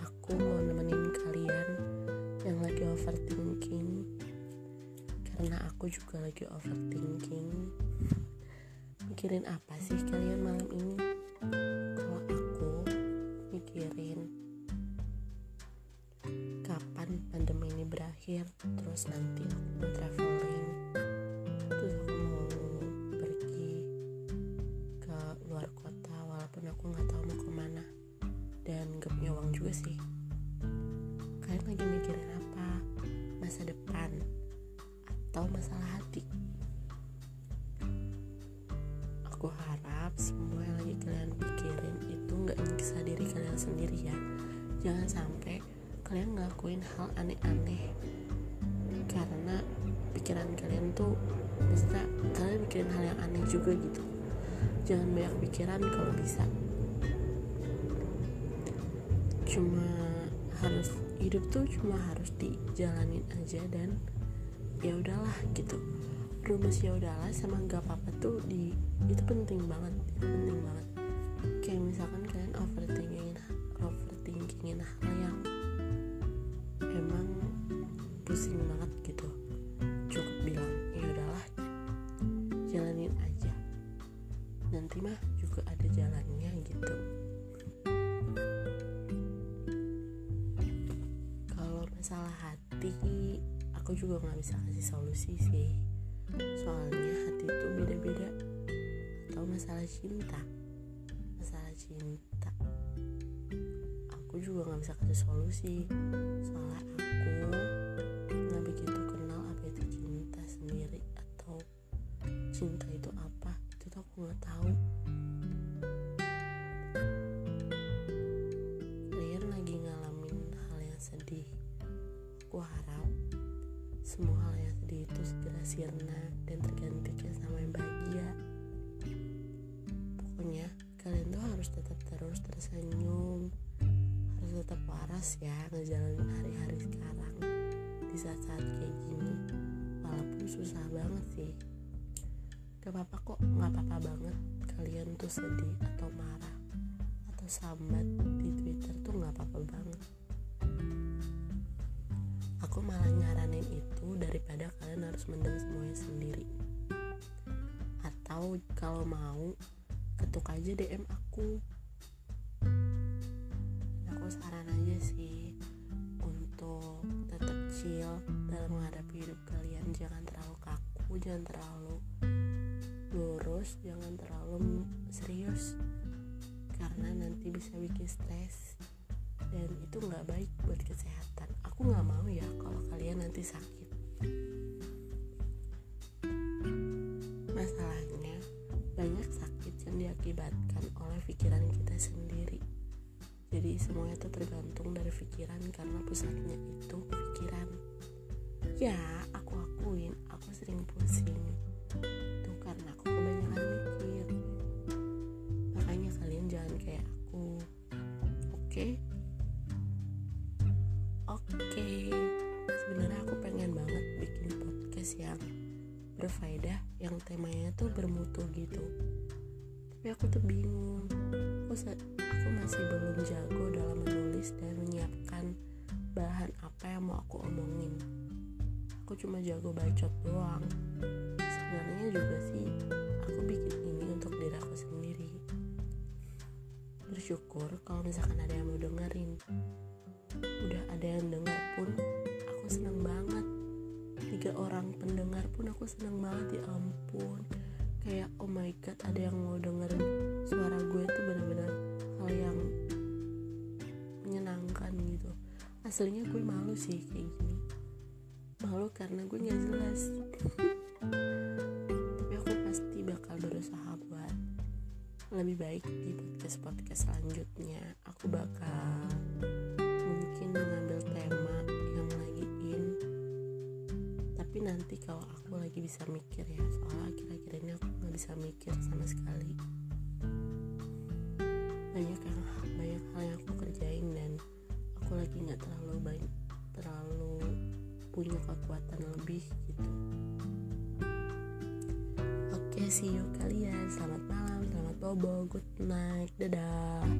aku mau nemenin kalian yang lagi overthinking. Karena aku juga lagi overthinking. Mikirin apa sih kalian malam ini? Kalau aku mikirin kapan pandemi ini berakhir terus nanti aku traveling. Dan gak punya uang juga sih. Kalian lagi mikirin apa? Masa depan atau masalah hati? Aku harap semua yang lagi kalian pikirin itu nggak nyiksa diri kalian sendiri ya. Jangan sampai kalian ngelakuin hal aneh-aneh. Karena pikiran kalian tuh bisa kalian mikirin hal yang aneh juga gitu. Jangan banyak pikiran kalau bisa cuma harus hidup tuh cuma harus dijalanin aja dan ya udahlah gitu. Rumus ya udahlah sama gak apa-apa tuh di itu penting banget itu penting banget. Kayak misalkan kalian overthinking overthinkingin hal yang emang pusing masalah hati aku juga nggak bisa kasih solusi sih. Soalnya hati itu beda-beda. Atau masalah cinta. Masalah cinta. Aku juga nggak bisa kasih solusi. Soalnya aku nggak begitu kenal apa itu cinta sendiri atau cinta segera sirna dan tergantikan sama yang bahagia. Pokoknya kalian tuh harus tetap terus tersenyum harus tetap waras ya ngejalanin hari-hari sekarang di saat-saat kayak gini. Walaupun susah banget sih. Gak apa-apa kok gak apa-apa banget kalian tuh sedih atau marah atau sambat di twitter tuh gak apa-apa banget aku malah nyaranin itu daripada kalian harus mendem semuanya sendiri. Atau kalau mau ketuk aja DM aku. Aku saran aja sih untuk tetap chill dalam menghadapi hidup kalian. Jangan terlalu kaku jangan terlalu lurus jangan terlalu serius. Karena nanti bisa bikin stres dan itu nggak baik buat kesehatan. Aku nggak mau ya kalau kalian nanti sakit. Masalahnya banyak sakit yang diakibatkan oleh pikiran kita sendiri. Jadi semuanya itu tergantung dari pikiran karena pusatnya itu pikiran. Ya aku akuin aku sering pusing. Itu karena aku kebanyakan mikir. Makanya kalian jangan kayak aku. Oke oke podcast yang berfaedah yang temanya tuh bermutu gitu. Tapi aku tuh bingung. Aku, aku masih belum jago dalam menulis dan menyiapkan bahan apa yang mau aku omongin. Aku cuma jago bacot doang. Sebenarnya juga sih aku bikin ini untuk diri aku sendiri. Bersyukur kalau misalkan ada yang mau dengerin. Udah ada yang dengar pun aku seneng banget tiga orang pendengar pun aku seneng banget ya ampun. Kayak oh my god ada yang mau dengerin suara gue tuh bener-bener hal yang menyenangkan gitu. Aslinya gue malu sih kayak gini. Malu karena gue nggak jelas. Tapi aku pasti bakal berusaha buat lebih baik di podcast podcast selanjutnya. Aku bakal mungkin mengambil nanti kalau aku lagi bisa mikir ya soalnya akhir-akhir ini aku nggak bisa mikir sama sekali. Banyak yang banyak hal yang aku kerjain dan aku lagi nggak terlalu banyak terlalu punya kekuatan lebih gitu. Oke see you kalian. Selamat malam selamat bobo good night dadah